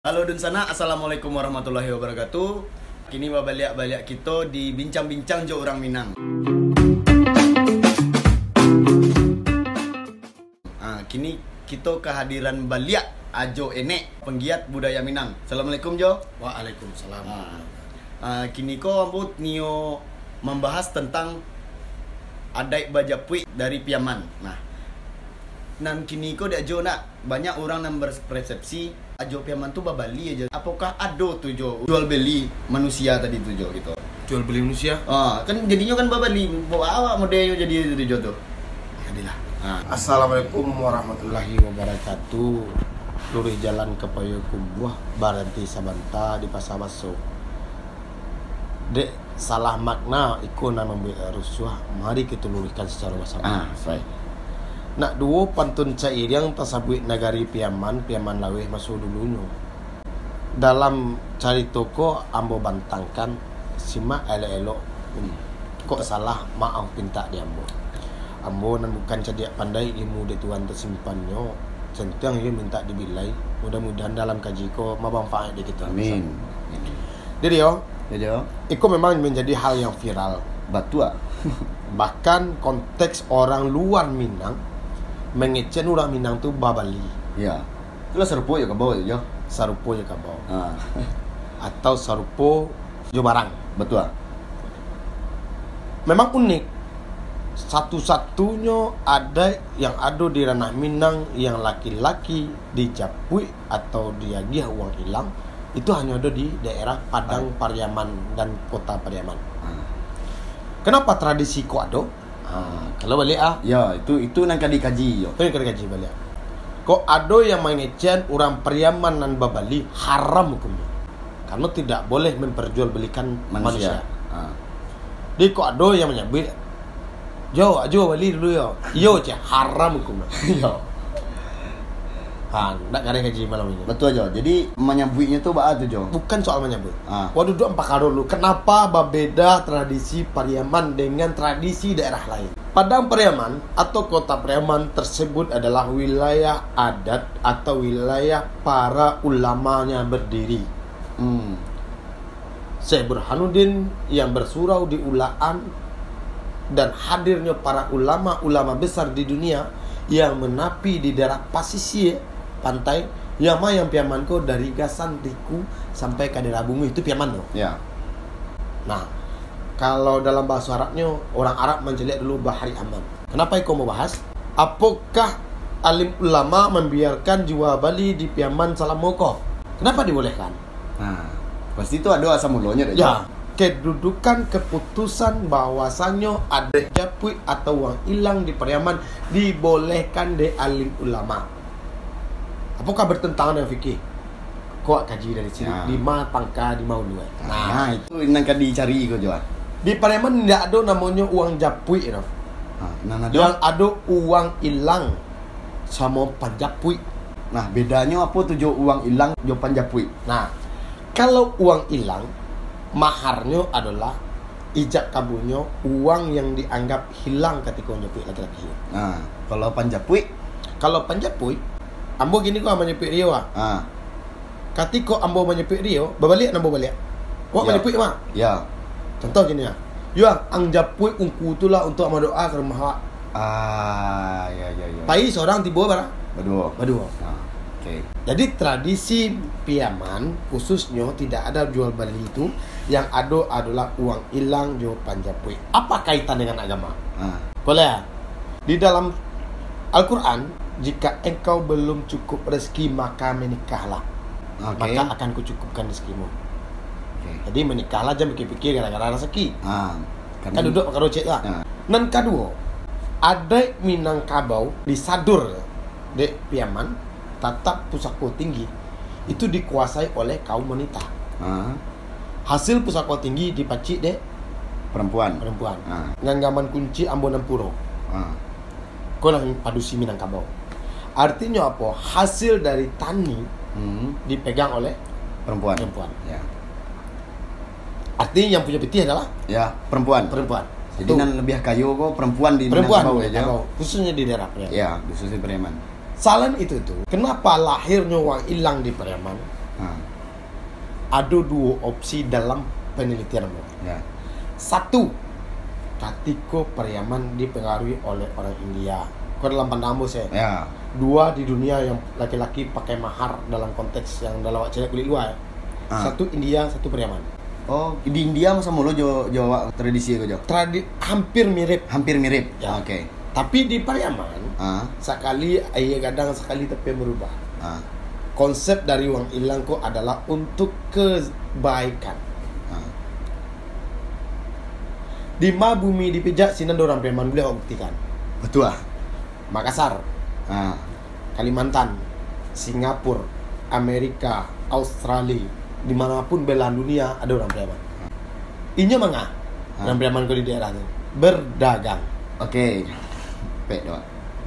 Halo Dunsana, Assalamualaikum warahmatullahi wabarakatuh. Kini balik-balik kita di Bincang-Bincang Jo Orang Minang. Ah, Kini kita kehadiran balik Ajo Enek, penggiat budaya Minang. Assalamualaikum Jo. Waalaikumsalam. ah, Kini ko ambut Nio membahas tentang Adat Bajapui dari Piaman. Nah, dan kini ko dia Jo nak? Banyak orang yang berpersepsi Ajo Piaman tu babali aja. Apakah ada tu Jo jual beli manusia tadi tu Jo gitu. Jual beli manusia. Ah, kan jadinya kan babali bawa awak modelnya jadi itu Jo tuh. Jadilah. Ah. Assalamualaikum warahmatullahi wabarakatuh. Lurih jalan ke Payakumbuh, Baranti Sabanta di Pasar Baso. Dek salah makna ikut nama rusuh. Mari kita lurihkan secara Ah, bersama. baik. Nak dua pantun cair yang tasabut nagari Piaman, Piaman Laweh masuk dulunya. Dalam cari toko ambo bantangkan simak elok-elok. Kok salah maaf pinta di ambo. Ambo nan bukan cediak pandai ilmu de tuan tersimpannya. Centang ia minta dibilai. Mudah-mudahan dalam kaji ko mabanfaat di kita. Amin. Jadi yo, Ya Jo. itu memang menjadi hal yang viral. Batua. Bahkan konteks orang luar Minang mengecen orang Minang tu babali. Ya. Itulah serupu ya bawah Jo. Sarupo je kabau. Ah. Atau sarupo jo barang. Betul. Memang unik. Satu-satunya ada yang ada di ranah Minang yang laki-laki dijapui atau diagih uang hilang itu hanya ada di daerah Padang Pariaman dan Kota Pariaman. Ah. Kenapa tradisi kok ada? Ah, kalau balik ah, Ya, itu itu nang dikaji Jo. itu yang kena kaji balik. Kok ada yang mengecen orang Pariaman dan Babali haram hukumnya. Karena tidak boleh memperjualbelikan manusia. Manusia. Ah. Dia kok ada yang menyebut Jo, Jo balik dulu yo. Yo je haram hukumnya. Ya. Ha, nak kena kaji malam ini. Betul Jo. Jadi menyebutnya tu baa tu Jo. Bukan soal menyebut. Ah. Waduh duduk empat kali dulu. Kenapa berbeda tradisi Pariaman dengan tradisi daerah lain? Padang Pariaman atau kota Pariaman tersebut adalah wilayah adat atau wilayah para ulamanya berdiri. Hmm. Syekh Burhanuddin yang bersurau di Ulaan dan hadirnya para ulama-ulama besar di dunia yang menapi di daerah pasisir pantai yang mah yang piaman ko dari Gasan Riku sampai bumi itu piaman tuh. Ya. Nah, kalau dalam bahasa Arabnya orang Arab menjelek dulu bahari aman. Kenapa kau mau bahas? Apakah alim ulama membiarkan jiwa Bali di piaman Salamoko? Kenapa dibolehkan? Nah, pasti itu ada asam mulanya deh. Ya, kedudukan keputusan bahwasannya ada japui atau uang hilang di Pariaman dibolehkan di alim ulama. Apakah bertentangan dengan fikih? Kau kaji dari sini Ya. lima pangka di mau dua. Nah, itu nang dicari kau Jo. di Pariaman tidak ada namanya uang japui, Raf. Nah, nang ada. Yang ada uang hilang sama panjapui. Nah, bedanya apa tuh uang hilang Jo panjapui? Nah, kalau uang hilang, maharnya adalah ijab kabulnya uang yang dianggap hilang ketika nyepik laki-laki. Nah, kalau panjapui, Kalau panjapui, ambo gini kok menyepik Rio ah. ah, Ketika ambo menyepik Rio, berbalik ambo balik. Wak Ya. menyepik mah. ya. Contoh gini ya. Ya, ang japui ungku itulah untuk amal doa ke rumah awak. Ah, ya ya ya. Pai seorang tiba bara. Berdua. Berdua. Nah, oke. Jadi tradisi piaman khususnya tidak ada jual beli itu yang ada adalah uang hilang jo panjapui. Apa kaitan dengan agama? Ah, Boleh ya? Di dalam Al-Quran Jika engkau belum cukup rezeki Maka menikahlah. Oke. Maka akan kucukupkan rezekimu. Oke. Jadi menikahlah jangan pikir-pikir gara-gara rezeki. Ah, Kan duduk pakai rocek lah Ah. Dan kedua Ada Minangkabau Di Sadur Dek Piaman Tatap pusako tinggi. Itu dikuasai oleh kaum wanita. Ah, Hasil pusako tinggi dipacik dek perempuan. perempuan. Ah, Nganggaman kunci Ambonan Puro. Ah, Kau lang padusi Minangkabau Artinya apa? Hasil dari tani hmm, dipegang oleh perempuan. perempuan. Ya. Artinya yang punya peti adalah Ya, perempuan. perempuan. Jadi nan lebih kayu kok perempuan di perempuan ya, Jo? khususnya di daerah Pariaman. Ya, khususnya Preman. Selain itu tuh, kenapa lahirnya uang hilang di Pariaman? Ah, ada dua opsi dalam penelitian ya. Satu, Katiko Pariaman dipengaruhi oleh orang India. Kau dalam pandang ambo saya. Ya. Dua di dunia yang laki-laki pakai mahar dalam konteks yang dalam cewek kulit luar. Ah. Satu India, satu Pariaman. Oh, di India masa mulu jo Jawa tradisi ko jo. Tradi hampir mirip, Hampir mirip. Ya. Oke. tapi di Pariaman Ah, sekali ayah kadang sekali tapi merubah. ah, Konsep dari uang hilang kok adalah untuk kebaikan. ah. Di ma bumi dipijak sinan orang Pariaman boleh buktikan. Betul ah. Makassar, Ah, Kalimantan, Singapura, Amerika, Australia, di mana pun belahan dunia ada orang Pariaman. Inya mangga orang Pariaman kau di daerah itu berdagang. Oke. Pek doa.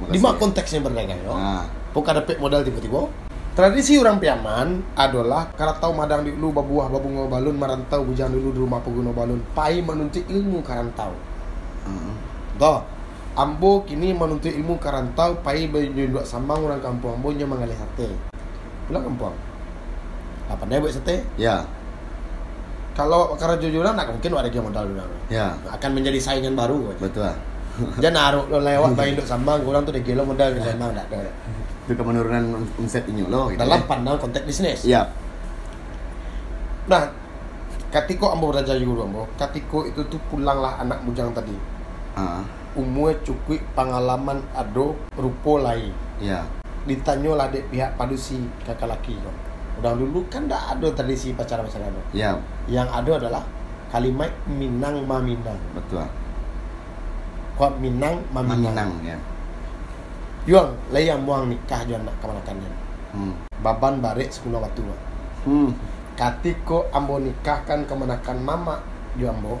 Di mana konteksnya berdagang yo? Ah, Bukan dapat modal tiba-tiba. Tradisi orang Piaman adalah karantau madang di ulu babuah babungo balun marantau bujang dulu di rumah peguno balun pai menuntut ilmu karantau. ah, Toh, ambo kini menuntut ilmu karantau pai berjunduk sambang orang kampung ambo nya mangalih sate. Pulang kampung. Apa dia buat sate? Ya. Kalau karena jujuran nak mungkin ada yang modal dulu. Ya. Akan menjadi saingan baru. Betul. Jangan naruh lo lewat bayi induk sambang, kurang tuh dia gelo modal di sambang tak ada. Itu kemenurunan omset inyo lo gitu. Dalam ya. pandang konteks bisnis. Iya. Nah, katiko ambo raja juga ambo. Katiko itu tuh pulanglah anak bujang tadi. Ah, Umur cukui pengalaman ado rupo lain. ya. Ditanya lah dek pihak padusi kakak laki. Udah dulu kan tak ada tradisi pacaran-pacaran. kau. Ya, Yang ada adalah kalimat minang maminang. betul. Kau minang maminang. Maminang ya. Yuang, layang muang nikah jual nak kemanakan Hmm. Baban barik sekolah waktu. Hmm. Katiko ambo nikahkan kemanakan mama ju ambo.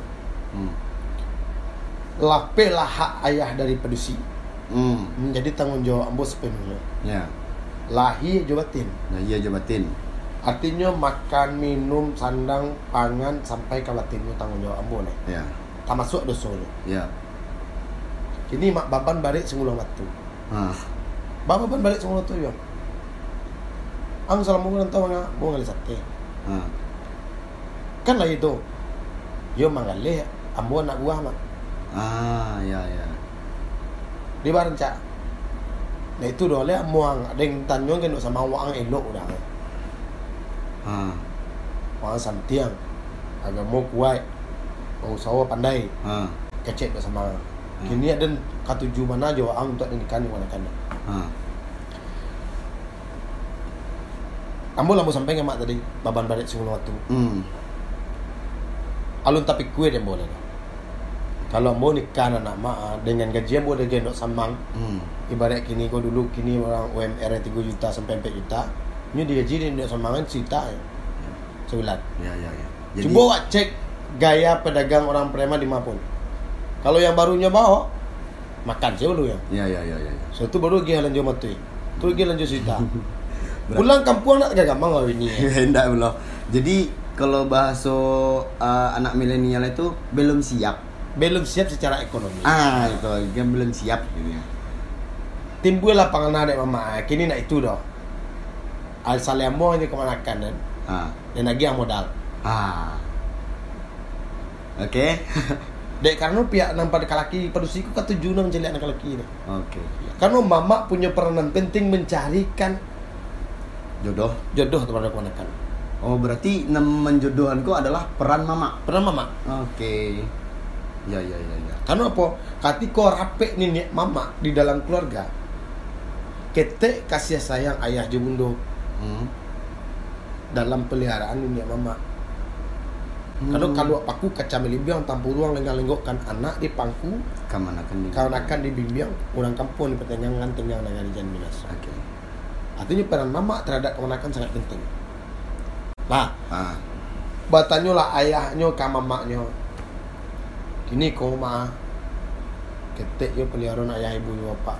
Hmm. Lapelah hak ayah dari pedusi Hmm. menjadi tanggung jawab ambo sepenuhnya. Ya. Lahi jabatin. Nah, iya jabatin. Artinya makan, minum, sandang, pangan sampai ke batinnya tanggung jawab ambo nih. Ya. Termasuk dosanya. Ya. Kini mak baban balik sengulang waktu. Bapak baban balik sengulang waktu ya. Ang salam mau tahu mga ngali. Ah. Kan lah itu. Yo mangali ambo anak buah mak. Ah, ya ya. Di bareng cak. Nah itu doa le muang ada yang tanya kan sama wang elok udah. Ah. Wang santiang. Agak mau kuat. Mau sawo pandai. Ah. Kecek sama. Kini ada katuju mana jo ang untuk nikahan mana kan. Ah. Ambo lambo sampai nggak mak tadi baban balik semua waktu. Hmm. Alun tapi kue dia boleh. Kalau mau nikah anak mak dengan gajian boleh gendok sambang. Hmm. Ibarat kini kau dulu kini orang UMR 3 juta sampai 4 juta. Ini digaji dia gendok sambangan ya. Sebulan. Ya ya ya. Coba awak cek gaya pedagang orang preman di Mapun. Kalau yang barunya bawa makan sih dulu ya. Ya ya ya ya. ya. So tu baru pergi lanjut matui. Tu pergi lanjut cerita. Pulang kampung nak gak gampang lah ini. Hendak belum. Jadi kalau bahasa uh, anak milenial itu belum siap. Belum siap secara ekonomi. Ah, itu dia belum siap gitu ya. Timbul lapangan ada mama. Kini nak itu dah. Al salemo ini kemanakan kan. Ah. Dan lagi yang modal. Ah. Oke. Dek karena pihak nampak kalaki pedusi ku katuju nak mencari anak laki ni. Oke. Karena mama punya peranan penting mencarikan Jodoh. jodoh kepada kemanakan. Oh, berarti menjodohanku adalah peran mama. Pernah mama? Oke. Ya ya ya ya. Karena apa? Katiko rapi nenek mama di dalam keluarga. Kete kasih sayang ayah jubundo Hmm. dalam peliharaan nenek mama. Kalau Hmm. kalau aku kaca melibiang tampur ruang lenggak-lenggokkan anak di pangku, Kaman akan di kawan akan dibimbing orang kampung di pertengahan tengah negara Jan Minas. Oke. Artinya peran mama terhadap kemenakan sangat penting. Nah, Ah. Batanyo lah ayahnya ke mamaknya. Kini kau mah ketek yo peliharaan ayah ibu yo bapak.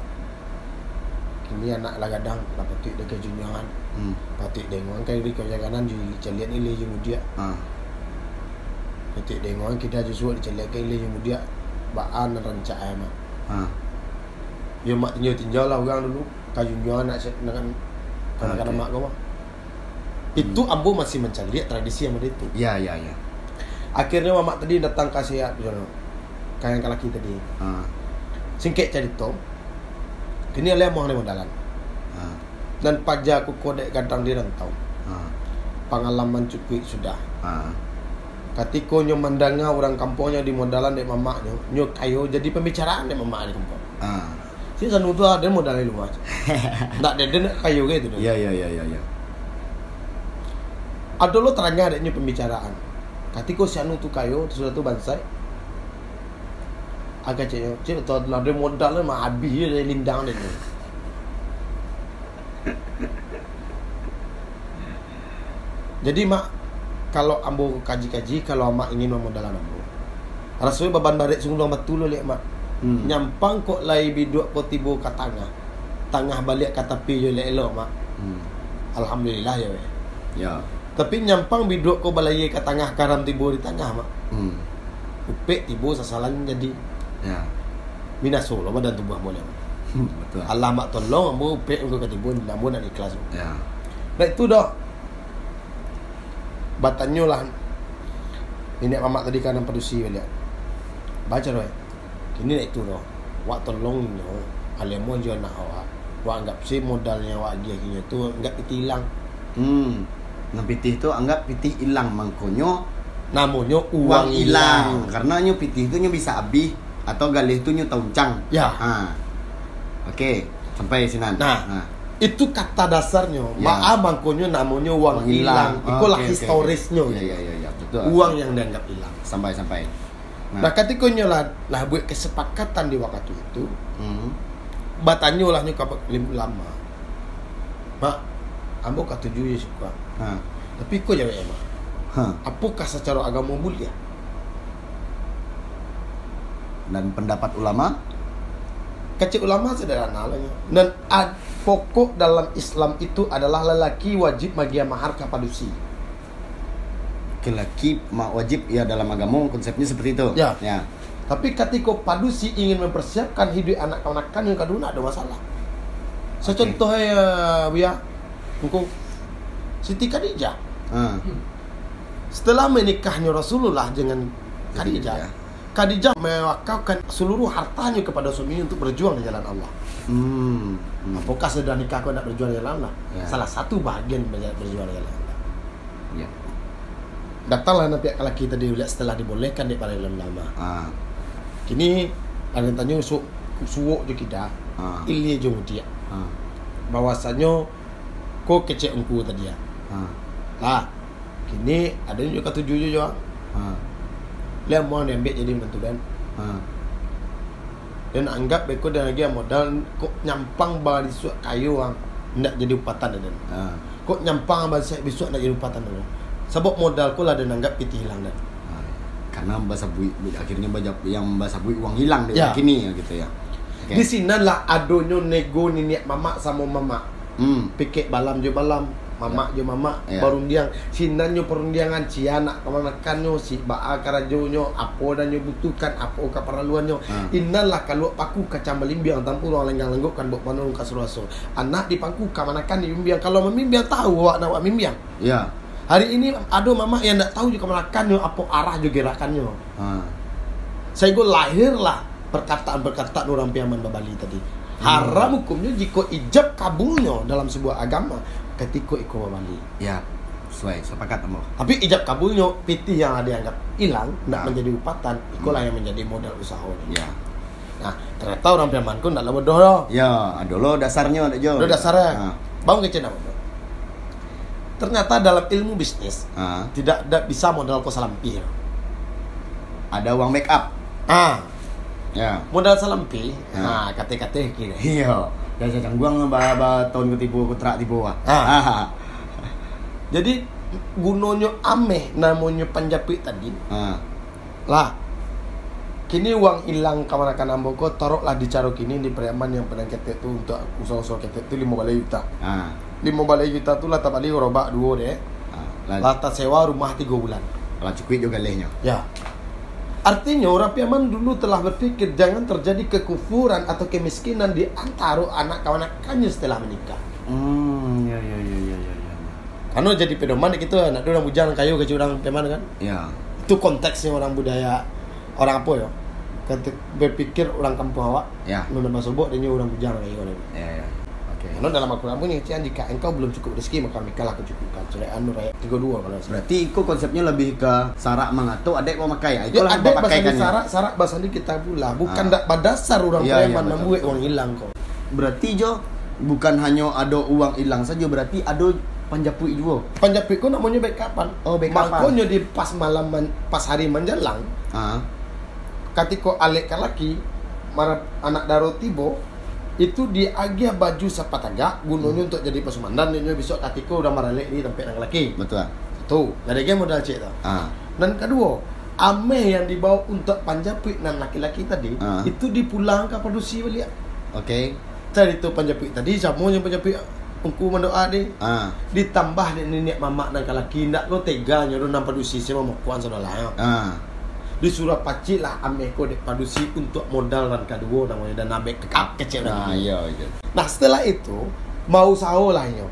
Kini anak lah gadang lah patik dia kejunjangan. Hmm. Patik dengon kan di kejaganan ju celiat ile je mudia. Ah. Patik dengon kita justru di celiat ke ile je mudia. Baan rancak ayah mah. Ah. Yo mak tinjau tinjau lah orang dulu. Kajunjangan nak set dengan kanak-kanak Okey. mak kau mah. Itu ambo masih mencari lihat tradisi yang ada itu. Ya, ya, ya. Akhirnya mama tadi datang kasih ya, kayak laki tadi. Ah, Singkek cerita. Kini alih mau ada modalan. ah, Dan pajak aku kodek kadang di rantau. ah, Pengalaman cukup sudah. ah. Ketika nyo mandanga orang kampungnya di modalan dek mamak nyo, kayo jadi pembicaraan dek mamak di kampung. Ah. Si sanu tu ada modal di luar. Tak ada dia nak kayo gitu. Ya, ya, ya, ya, ya. Ada lo terangnya adanya pembicaraan. Ketika si anu tu kayo, tu sudah tu bansai. Agak cek, cek tu ada modal mah habis dia lindang dia tu. Jadi mak kalau ambo kaji-kaji kalau mak ingin memodalan ambo. Rasanya baban barik sungguh betul lo lihat mak. Hmm. Nyampang kok lai biduk ko tibo ke tangah. Tangah balik ke tepi je elok mak. Hmm. Alhamdulillah ya weh. Ya. Tapi nyampang biduk ko balai ke tangah karam tibo di tangah mak. Hmm. Upek tibo sasalan jadi Ya. minaso lo badan tubuh boleh. Betul. Allah mak tolong ambo upek engko ke tibo namun nak ikhlas. Ya. Nah itu dah. Batanyo lah. Ini mamak tadi kan produksi balik. Baca doy. Kini nak itu doh. Wak tolong nyo. Alemo jo nak awak. Wak anggap si modalnya wak dia kini tu enggak hilang. Hmm. Nah, pitih tu anggap pitih hilang mangkonyo Namanya uang hilang. Karena nyo pitih tu nyo bisa habis atau galih tu nyo tauncang. Ya. Ha. Okey, sampai sinan. Nah. Ha. Itu kata dasarnya. Ya. Maaf mangkonyo namanya uang hilang. Itulah Okey, okey, historisnya. okey. Ya, ya, ya, ya, betul. Uang yang dianggap hilang. sampai sampai. Nah, ketika nyo lah, lah buat kesepakatan di waktu itu, Hmm. batanyo lah nyo kapak lama. Mak, ambo katuju ya suka. Ha. Tapi kau jawab. Ha. Apakah secara agama mulia? Dan pendapat ulama? Kecil ulama sederhana lah. nyo. Dan ad, pokok dalam Islam itu adalah lelaki wajib magia mahar kapadusi. Laki mak wajib ya dalam agama konsepnya seperti itu. Ya. Ya. Tapi ketika padusi ingin mempersiapkan hidup anak-anakan yang kedua ada masalah. Secontohnya Buya, engkau Siti Khadijah. Ha. Setelah menikahnya Rasulullah dengan Khadijah, Khadijah. Mewakafkan seluruh hartanya kepada suaminya untuk berjuang di jalan Allah. Hmm. Hmm. Apakah sudah nikah kau nak berjuang di jalan Allah? Ya. Salah satu bahagian berjuang di jalan Allah. Ya. Datanglah nanti pihak laki tadi lihat setelah dibolehkan di para ulama. Ha. Kini ada yang tanya su suwok je kita. Ha. Ilih je dia. Ha. Bahwasanya kau kecek engku tadi ya. Ha. Lah. Kini ada yang juga tujuh juga. Ha. Dia mau ambil jadi menantu dan Ha. dan anggap beko dan lagi modal kok nyampang bali suat kayu ang nak jadi upatan dan Ha. kok nyampang saya besok nak jadi upatan dan sebab modal ko lah dan anggap piti hilang dan Ha. Karena bahasa bui akhirnya yang bahasa bui uang hilang deh Ya. kini ya gitu ya. Oke. di sini lah adonyo nego niniak mama sama mama Hmm. pikir balam je balam mama je mama Ya. barundiang sinanyo perundiangan si anak kemanakannya si baa karajonyo apa dan nyo butuhkan apa keperluannya Ha. Innallah kalau paku kacang melimbiang tampu ruang lenggang lenggokkan bok manung kasuraso anak di pangku kamanakan di bimbiang kalau memimbiang tahu awak nak mimbiang Ya. hari ini ada mama yang tak tahu juga kemanakannya apa arah juga gerakannya Ha. saya gue lahirlah perkataan-perkataan orang piaman babali tadi. Haram hukumnya jika ijab kabulnya dalam sebuah agama ketika ikut babali Ya. Sesuai sepakat kamu. tapi ijab kabulnya piti yang ada anggap hilang tidak Nah. menjadi upatan itulah yang menjadi modal usaha Ya. nah ternyata orang piaman ku tidak bodoh loh Ya, dulu dasarnya ada jo. Udah dasarnya Ha. bang kecil ternyata dalam ilmu bisnis Ha. tidak ada bisa modal kau salampir Ada uang make up. ah Ya. modal salampi Ah. nah kate-kate kira Iya. Dan saya cangguang bah bah tahun ke tibu aku terak tibu ah. Ah. Jadi gunanya ameh namanya panjapit tadi Ah. lah. Kini uang hilang kamanakan amboko taruhlah di caro kini di preman yang pernah ketek tu untuk usaha-usaha ketek tu lima balai juta. Ah. Lima balai juta tu lah tak balik robak dua deh. Ah. Lah, Lata sewa rumah tiga bulan. lah cukup juga lehnya. Ya. Artinya orang Piaman dulu telah berpikir jangan terjadi kekufuran atau kemiskinan di antara anak kawanakannya setelah menikah. Hmm, ya ya ya ya ya ya. Karena jadi pedoman gitu anak orang bujang kayu ke orang peman kan. Ya. Itu konteksnya orang budaya orang apa ya? Ketika berpikir orang kampung awak, Ya. nuna masobok dia orang bujang kayu orang. Ya, ya. Karena dalam Al-Quran pun yang jika engkau belum cukup rezeki maka mikalah aku cukupkan. Surah An-Nur ayat 32 kalau saya. Berarti itu konsepnya lebih ke sarak mangato adek mau makai. Ya, Itu lah ada bahasa pakai di kan. sarak, sarak bahasa di kita pula. Bukan Ah. dak badasar orang Iya, iya, preman betul. membuat uang hilang kok. Berarti Jo bukan hanya ada uang hilang saja berarti ada panjapui juga. Panjapit kau namanya baik kapan? Oh, baik kapan? Makanya di pas malam man- pas hari menjelang, Ah. ketika alek laki marah anak daro tibo itu dia agih baju sepatagak gunanya Hmm. untuk jadi pesumandan dia besok ketika udah maralek di tempat yang laki Betul. tuh ada game modal cek tau Ah. dan kedua ame yang dibawa untuk panjapit dan laki-laki tadi Ah. itu dipulang ke padusi balik Oke. tadi itu panjapit tadi sama yang panjapit ungku mendoa deh Ah. ditambah dia nenek mamak dan laki ndak lo tega nyodo nang padusi sama mokuan saudara Ah. disuruh pacik lah ameko dek padusi untuk modal dan kedua namanya dan nabek kekap kecil Nah, iya iya. Nah setelah itu mau sawo lah nyo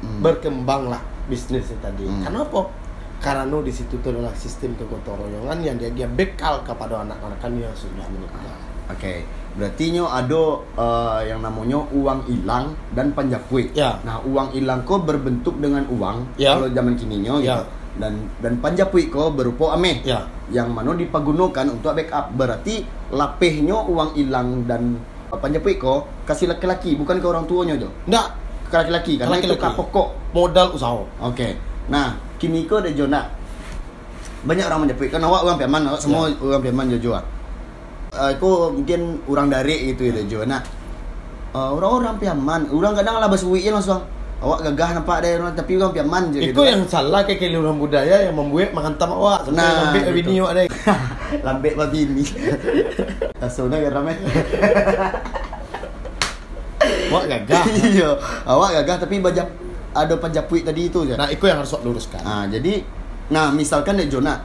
Hmm. berkembang lah bisnisnya tadi. Hmm. Kenapa? Karena di situ tuh adalah sistem kegotong yang dia, dia bekal kepada anak-anak yang sudah menikah. Oke, berarti nyo ada eh, yang namanya uang hilang dan panjapui. Ya. Nah, uang hilang ko berbentuk dengan uang Ya. kalau zaman kini nyo gitu. Ya. Dan dan panjapui ko berupa ameh. Ya. Yang mana dipagunakan untuk backup. Berarti lapehnya uang hilang dan panjapui ko kasih laki-laki bukan ke orang tuanya jo. Ndak Ke laki-laki karena itu Laki-laki. kah pokok. modal usaha. Oke. Nah, kini ko ada jona. Banyak orang menjapui kan awak orang Piaman, awak semua orang Piaman jo ah. Uh, aku mungkin orang dari gitu ya jo. Nah, uh, orang-orang Piaman, orang kadang lah basuwi langsung. Awak gagah nampak ada orang tapi orang Piaman je Itu yang salah ke kali orang budaya yang membuat menghantam awak. Sampai Nah, ambil gitu. bini awak deh. lambek babi ini. Asona kan ramai. Awak gagah. Iya, awak gagah tapi bajap ada panjapui tadi itu je. Nah, itu yang harus awak luruskan. Nah, jadi nah misalkan dek Jona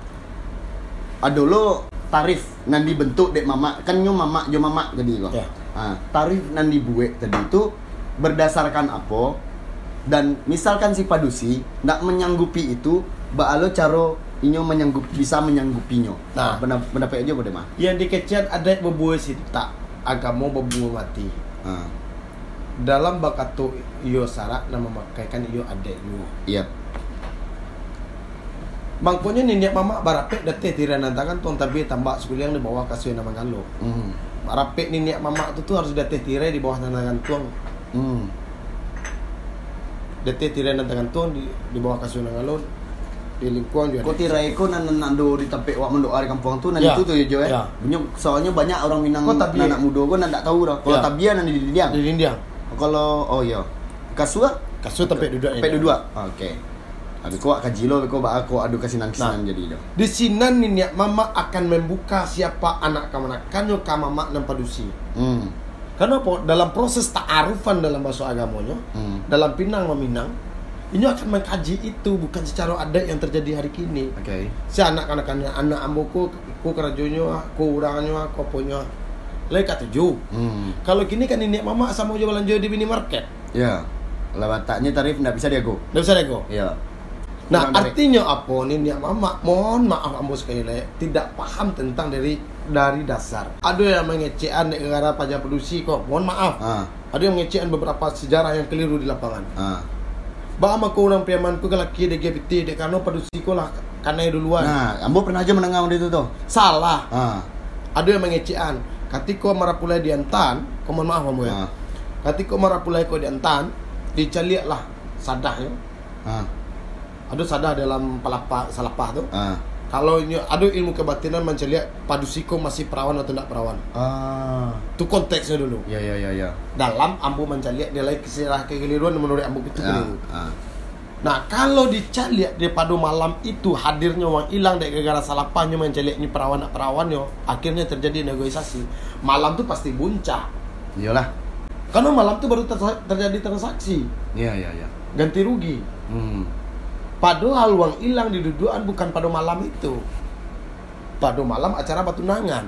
ada lo tarif nan dibentuk dek mama kan nyo mama jo mama jadi kok. Ya. Ah, tarif nan dibuat tadi itu berdasarkan apa dan misalkan si padusi ndak menyanggupi itu baalo caro inyo menyanggup bisa menyanggupinya. Nah. Pendapat pendapat aja boleh mah. Yang dikecian ada yang berbuah tak agama berbuah mati. Ah, Dalam bakato iyo sarak nama makaikan iyo adek iyo. iya. Bangkonya nenek mama barapek date tiran nantangan tuan tabi tambah sekolah yang di bawah kasih nama galo. Hmm. Barapek nenek mama itu tuh harus date tirai di bawah nantangan tuang. Date tirai nantangan tuang di di bawah kasih nama galo di lingkungan juga. Kau tirai ko nan nando di tempat wak mendoa di kampung tu nan Ya. itu ya Jo eh. Ya. Banyak soalnya banyak orang Minang Kau anak muda ko nan tak tahu dah. Kalau Ya. tabia nan di diam. di Indiang. Kalau oh iya. Kasua? Kasut tempat duduk Tempat duduk. Okey. Habis kau kaji lo kau bak aku adu kasinan kasinan Nah. jadi dah. Di sini nenek mama akan membuka siapa anak kamanakan yo mama dan padusi. Hmm. Kenapa? Dalam proses ta'arufan dalam bahasa agamanya, Hmm. dalam pinang meminang, ini akan mengkaji itu bukan secara adat yang terjadi hari kini. Okey. Si anak-anak anak anak amboku, ku kerajonyo, ku uranganyo, ku aponyo. Lai tujuh. Hmm. Kalau kini kan nenek mama sama jualan jual di mini market. Ya. Lewataknya tarif ndak bisa diago. Nggak bisa nego. Ya. Nah, Kurang artinya apa nenek mama? Mohon maaf ambo sekali lagi tidak paham tentang dari dari dasar. Ada yang mengecekan negara pajak produksi kok. Mohon maaf. Ah. Ada yang mengecekan beberapa sejarah yang keliru di lapangan. Ah. Ba ama ko orang piaman ko kalaki de GPT de kano padusi ko lah kanai duluan. Nah, ambo pernah aja menengah di itu tuh. Salah. Ah. Ada yang mengecekan. Katiko marapulai di antan, ko mohon maaf ambo ya. Ah. Katiko marapulai ko di antan, dicaliak lah sadah ya. Ah. Ada sadah dalam palapa salapah tu. Ah. Kalau ini ada ilmu kebatinan menceliak padusiko masih perawan atau tidak perawan. Ah. Itu konteksnya dulu. Ya ya ya ya. Dalam ambu menceliak nilai kesirah kekeliruan menurut ambu itu Ya. keliru. Ah. Nah kalau dicaliak di padu malam itu hadirnya orang hilang dari gara-gara salah pahnya mencaliak ini perawan nak perawan yo akhirnya terjadi negosiasi malam tuh pasti buncah Iyalah. karena malam tuh baru ter- terjadi transaksi Iya iya iya. ganti rugi Hmm. Padahal uang hilang di duduan bukan pada malam itu pada malam acara batu nangan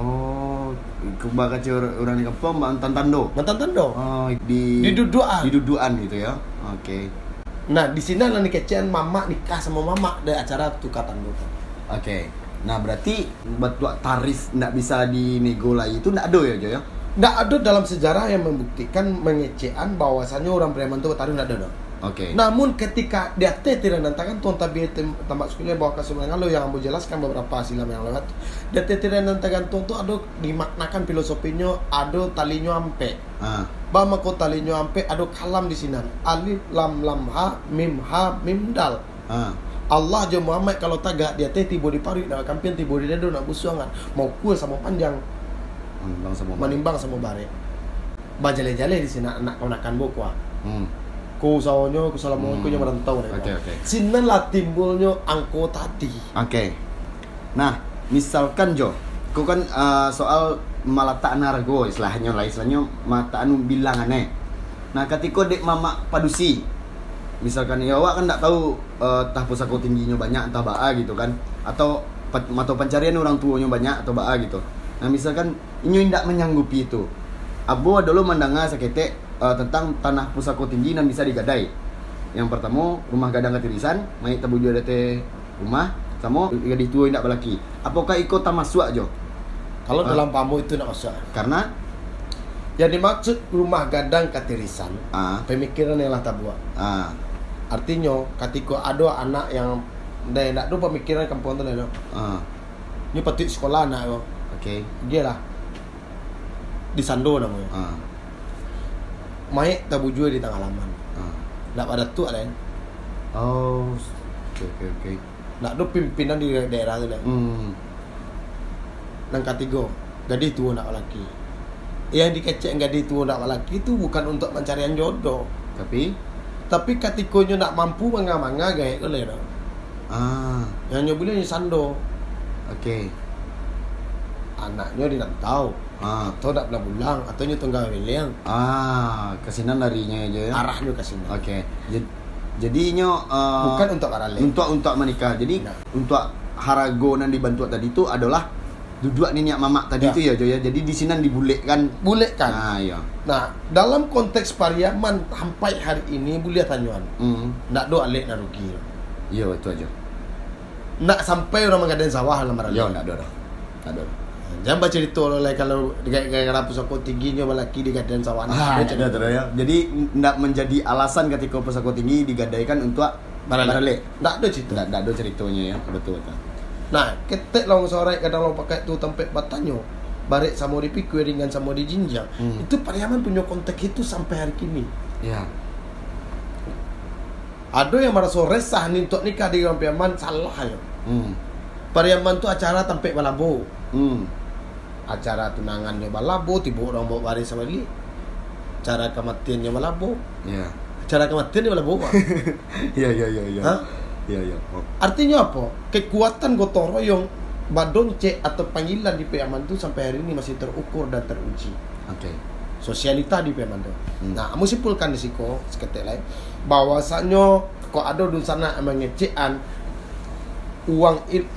Oh, kubah kacau orang di kampung mantan tando. mantan tendo Oh, di Di duduan. Di duduan gitu ya. Oke. Nah, di sini ada kecean mama nikah sama mama dari acara tukar tanduk. Oke. Nah, berarti betul tarif nggak bisa dinego lagi itu nggak ada ya, Jo ya? Nggak ada dalam sejarah yang membuktikan mengecean bahwasannya orang preman itu bertarung nggak ada. dong. Oke. Namun ketika dia tidak nantakan tuan tem- tambah sekolah bahwa kesebenarnya lo yang ambo jelaskan beberapa silam yang lewat dia tidak nantakan tuan tu ada dimaknakan filosofinya ada talinya ampe Ah. Bama ko talinya ampe ada kalam di sini alif lam lam ha mim ha mim dal Ah. Allah je Muhammad kalau tagak dia teh tibo di parit nak kampian tibo di dedo nak busuangan mau kue sama panjang Menimbang sama menimbang sama bare bajale-jale di sini anak konakan bokwa Hmm. Ku sawonyo ku salamonyo ku Hmm. merantau nih Oke, oke. sinan lah timbulnya angko tadi Oke. Nah, misalkan Jo, kau kan uh, soal malata nargo istilahnya lah istilahnya mata anu bilangannya. Nah, ketika dek mama padusi, misalkan ya awak kan tak tahu uh, tah pusako tingginya banyak entah baa gitu kan atau atau pencarian orang tuanya banyak atau baa gitu. Nah, misalkan inyo tidak menyanggupi itu. Abo dulu mendanga sakete uh, tentang tanah pusako tinggi dan bisa digadai. Yang pertama rumah gadang ketirisan, mai tabuju ada teh rumah, sama gadis tua tidak balaki. Apakah ikut tamasuk aja? kalau Ah. dalam pamu itu nak usah Karena? Yang dimaksud rumah gadang katirisan ah. pemikiran yang lah tabuak ah. Artinya ketika ada anak yang dia nak pemikiran kampung tu dah ah. Ni patut sekolah anak yo dia lah. Di sando namanya. Ah Maik tabuju di tengah halaman ah. Nak pada tu ada oh oke oke oke nak ada pimpinan di daerah tu dah hmm. Nang ketiga gadis tua nak lelaki. Yang dikecek gadis tua nak lelaki itu bukan untuk pencarian jodoh. Tapi? Tapi ketikanya nak mampu manga-manga gaya tu lah ah. Yang nyobilnya ni sando. Oke anaknya dia nak tahu ah atau nak belah bulang? Atau nyo tunggal bilang ah kesinan larinya aja ya arahnya ke sini oke Jad- jadinya uh, bukan untuk arah lain untuk untuk menikah. Jadi Nah. untuk harago yang dibantu tadi itu adalah duduk niniak mamak tadi Ya. itu ya Jo ya. Jadi di sini dibulek kan boleh kan ah iya nah dalam konteks pariaman sampai hari ini boleh tanyuan hmm. Nak do alik nak rugi? Iya itu aja nak sampai orang mengadain sawah lah marah yo enggak ada dah. Enggak ada jangan baca cerita oleh kalau gara-gara pusako tingginya malaki digadain sawah Ah, Dia ada ada ya. Jadi ndak menjadi alasan ketika pusako tinggi digadaikan untuk Barale. Nggak ada cerita. Ndak ada ceritanya ya. Betul betul. Nah, ketek long sore kadang long pakai tu tempat batanyo. Barik sama di pikir dengan sama di jinjang. Hmm. Itu Pariaman punya konteks itu sampai hari kini. Ya. Ada yang merasa resah nih untuk nikah di Pariaman salah ya. Hmm. Pariaman tu acara tempat balabo. Hmm. Acara tunangannya balabo, tiba orang bawa baris sama dia. Cara kematiannya balabo. Ya. Cara kematiannya balabo. Iya iya iya iya. Hah? Iya iya. Oh. Artinya apa? Kekuatan gotong royong badonce atau panggilan di Pariaman itu sampai hari ini masih terukur dan teruji. Oke. sosialita di Pemando. Hmm. Nah, kamu simpulkan di siko seketik lain bahwasannya kok ada dun sana mengecekan uang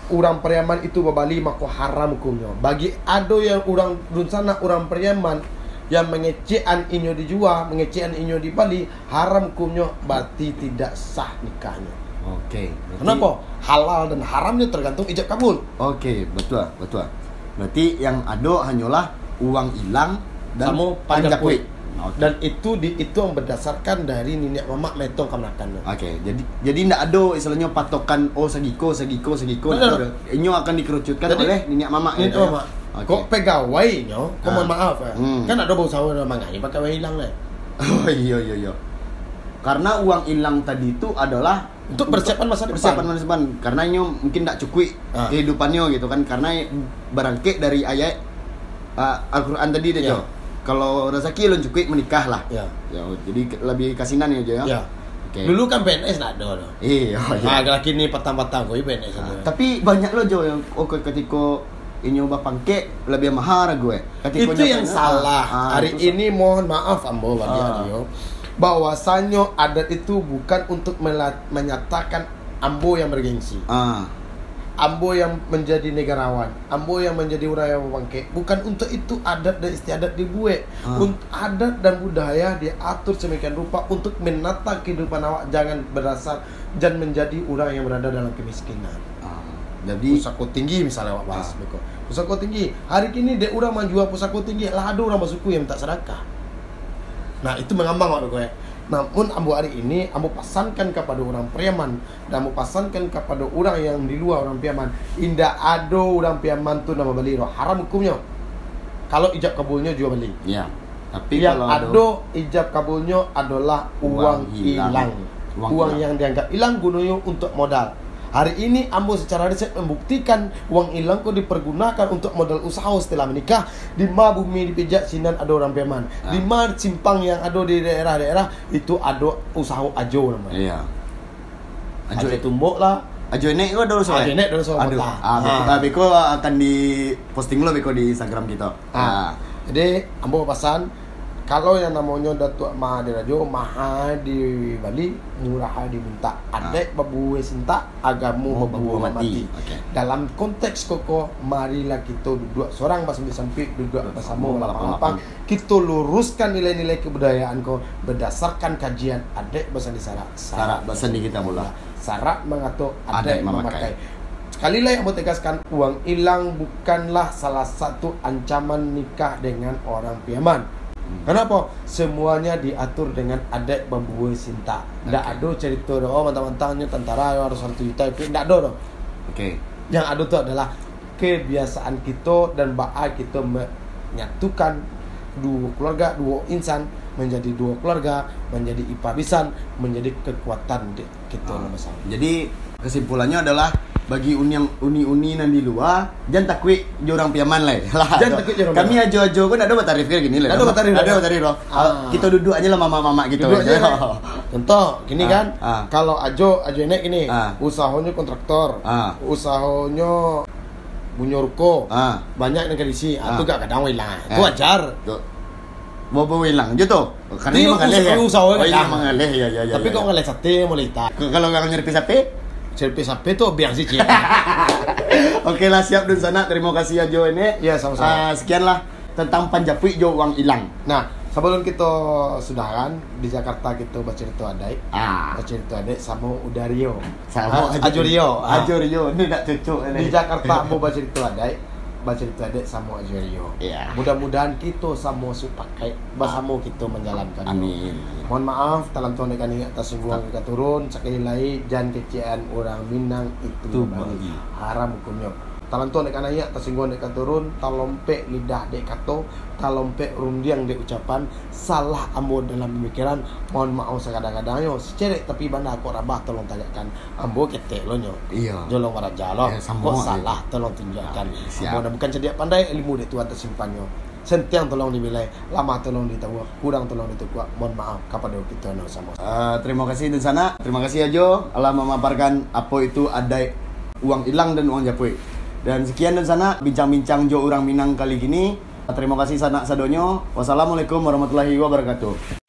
orang Periaman itu babali mako haram hukumnya. Bagi ada yang orang dun sana orang Periaman yang mengecekan inyo dijual, mengecekan inyo di Bali, haram hukumnya berarti tidak sah nikahnya. Oke. berarti- Kenapa? Halal dan haramnya tergantung ijab kabul. Oke, betul betul. Berarti yang ada hanyalah uang hilang dan panjang Oke. Dan itu di itu yang berdasarkan dari nenek mamak metong kamnakan. Oke, jadi jadi tidak ada istilahnya patokan oh segiko segiko segiko. Inyo akan dikerucutkan Jadi- oleh minyak mama Ini gitu ya? apa? Oke. Kok pegawainya, kok Ah. mohon maaf ya. Hmm. Kan ada bau sawo dan mangai pegawai hilang lah. Oh iya iya iya. Karena uang hilang tadi itu adalah Untuk persiapan masa depan. persiapan masa depan. Karena inyo mungkin tidak cukup Ah. kehidupannya gitu kan. Karena berangkit dari ayat uh, Al-Quran tadi deh Ya. Jo. Kalau rezeki lo cukup menikah lah. Ya. Ya, jadi lebih kasinan ya Jo ya. Ya. Oke. Dulu kan PNS nak ada loh. Iya, iya. Ah, laki ni petang-petang kau PNS Nah, tapi banyak lo Jo yang oke ketika ini nyoba pangke lebih mahal gue. Ketika Itu yang nyopanya, salah. ah, Hari itu ini mohon maaf Ambo bagi Ah. Adio. Bahwasannya adat itu bukan untuk menyatakan Ambo yang bergengsi. ah Ambo yang menjadi negarawan, Ambo yang menjadi orang yang membangkit. Bukan untuk itu adat dan istiadat dibuat. Ah. Untuk adat dan budaya diatur semikian rupa untuk menata kehidupan awak jangan berdasar dan menjadi orang yang berada dalam kemiskinan. Ah, jadi Pusako tinggi misalnya awak bahas Ah. beko. Pusako tinggi. Hari kini dek orang menjual pusako tinggi, lah ada orang masukku yang tak sedekah. Nah, itu mengambang awak ya. Namun ambo hari ini ambo pasankan kepada orang Priaman dan ambo pasankan kepada orang yang di luar orang Priaman. Indah ado orang Priaman tu nama beli roh. Haram hukumnya. Kalau ijab kabulnya jual beli. ya. Tapi yang ado ijab kabulnya adalah uang, Uang hilang. hilang. Uang Uang, hilang. yang dianggap hilang gunanya untuk modal. Hari ini Ambo secara riset membuktikan uang hilang kok dipergunakan untuk modal usaha setelah menikah. Di ma bumi di pijak sinan ada orang peman. Ah. Di ma simpang yang ada di daerah-daerah itu ada usaha ajo namanya. Iya. Ajo Ajo tumbuk lah. Ajo ini kok dulu soalnya. Ajo ini dulu soalnya. Aduh. Ah. Ah, Beko, ah, Beko akan di posting lo Beko di Instagram kita. Ah. Jadi ambo pesan kalau yang namanya Datuk Mahathir Rajo Maha di Bali murah diminta adek babu sinta agamu Oh, babu babu mati. mati. Okey. Dalam konteks koko marilah kita duduk seorang pas sampai duduk bersama Bersama, lapang kita luruskan nilai-nilai kebudayaan ko berdasarkan kajian adek bahasa di sarak Sarak bahasa di kita pula. sarak mengatur Adek adek memakai. memakai Sekali lagi yang mau tegaskan uang hilang bukanlah salah satu ancaman nikah dengan orang piaman. Kenapa? Semuanya diatur dengan adat bambu sinta. Tidak Okey. ada cerita oh mantang-mantangnya tentara yang harus satu juta itu tidak ada. Oke. Yang ada tu adalah kebiasaan kita dan baal kita menyatukan dua keluarga, dua insan menjadi dua keluarga, menjadi ipabisan, menjadi kekuatan kita Ah. Jadi kesimpulannya adalah bagi uni yang uni-uni nan di luar jangan takut jorang piaman lah. Lah, Jangan takut jorang Kami piaman. ajo-ajo pun ada batarif kayak gini lah. Ada batarif, Ada batarif loh. Ah. Kita duduk aja lah mama-mama gitu. Duduk aja lah. Contoh, gini Ah, kan, ah. kalau ajo ajo enek gini, Ah. usahanya kontraktor, Ah. usahanya punya ruko, Ah. banyak yang kedisi, Ah. itu gak kadang hilang, itu Eh. wajar. Tuh. Bawa hilang je tu. Karena mengalih ya. usaha- usaha Oh iya mengalih ya ya ya. Tapi ya, kok ya. ngalih sate mulai tak, kalau orang nyerpi sapi? Selfie sapi tuh biang sih. Oke lah siap dun sana. Terima kasih ya Jo ini. Iya, sama-sama. Ah, sekianlah tentang Panjapui Jo uang hilang. Nah, sebelum kita sudahan di Jakarta kita baca cerita adai, Ah. baca cerita adai sama Udario, Sama Ah, Ajo Rio, Ah. Ajo Rio. Ini tak cocok di Jakarta mau baca cerita adai, baca cerita adai sama Ajo Rio. Iya. Mudah-mudahan kita sama supakai bersama kita menjalankan. Amin. Mohon maaf, talam tuan ikan ingat atas singgung kita turun sekali lagi jangan kecian orang Minang itu Itu babi. haram hukumnya. Talam tuan ikan ayat atas singgung ikan turun talompe lidah dek kato talompe rundiang dek ucapan salah ambo dalam pemikiran mohon maaf sekadang-kadang yo secerek tapi banda aku rabah tolong tanyakan ambo ketek lo nyo Iya. jolong waraja lo Ya, sama kok aja. salah tolong tunjukkan Ah, ambo dah bukan cedia pandai ilmu dek Tuhan tersimpannya Sentiang tolong dinilai, lama tolong ditahu, kurang tolong ditahu. Mohon maaf kepada kita no sama. Eh, terima kasih di sana. Terima kasih Ajo. Allah memaparkan apa itu ada uang hilang dan uang japui. Dan sekian dan sana bincang-bincang Jo orang Minang kali gini. Terima kasih sanak sadonyo. Wassalamualaikum warahmatullahi wabarakatuh.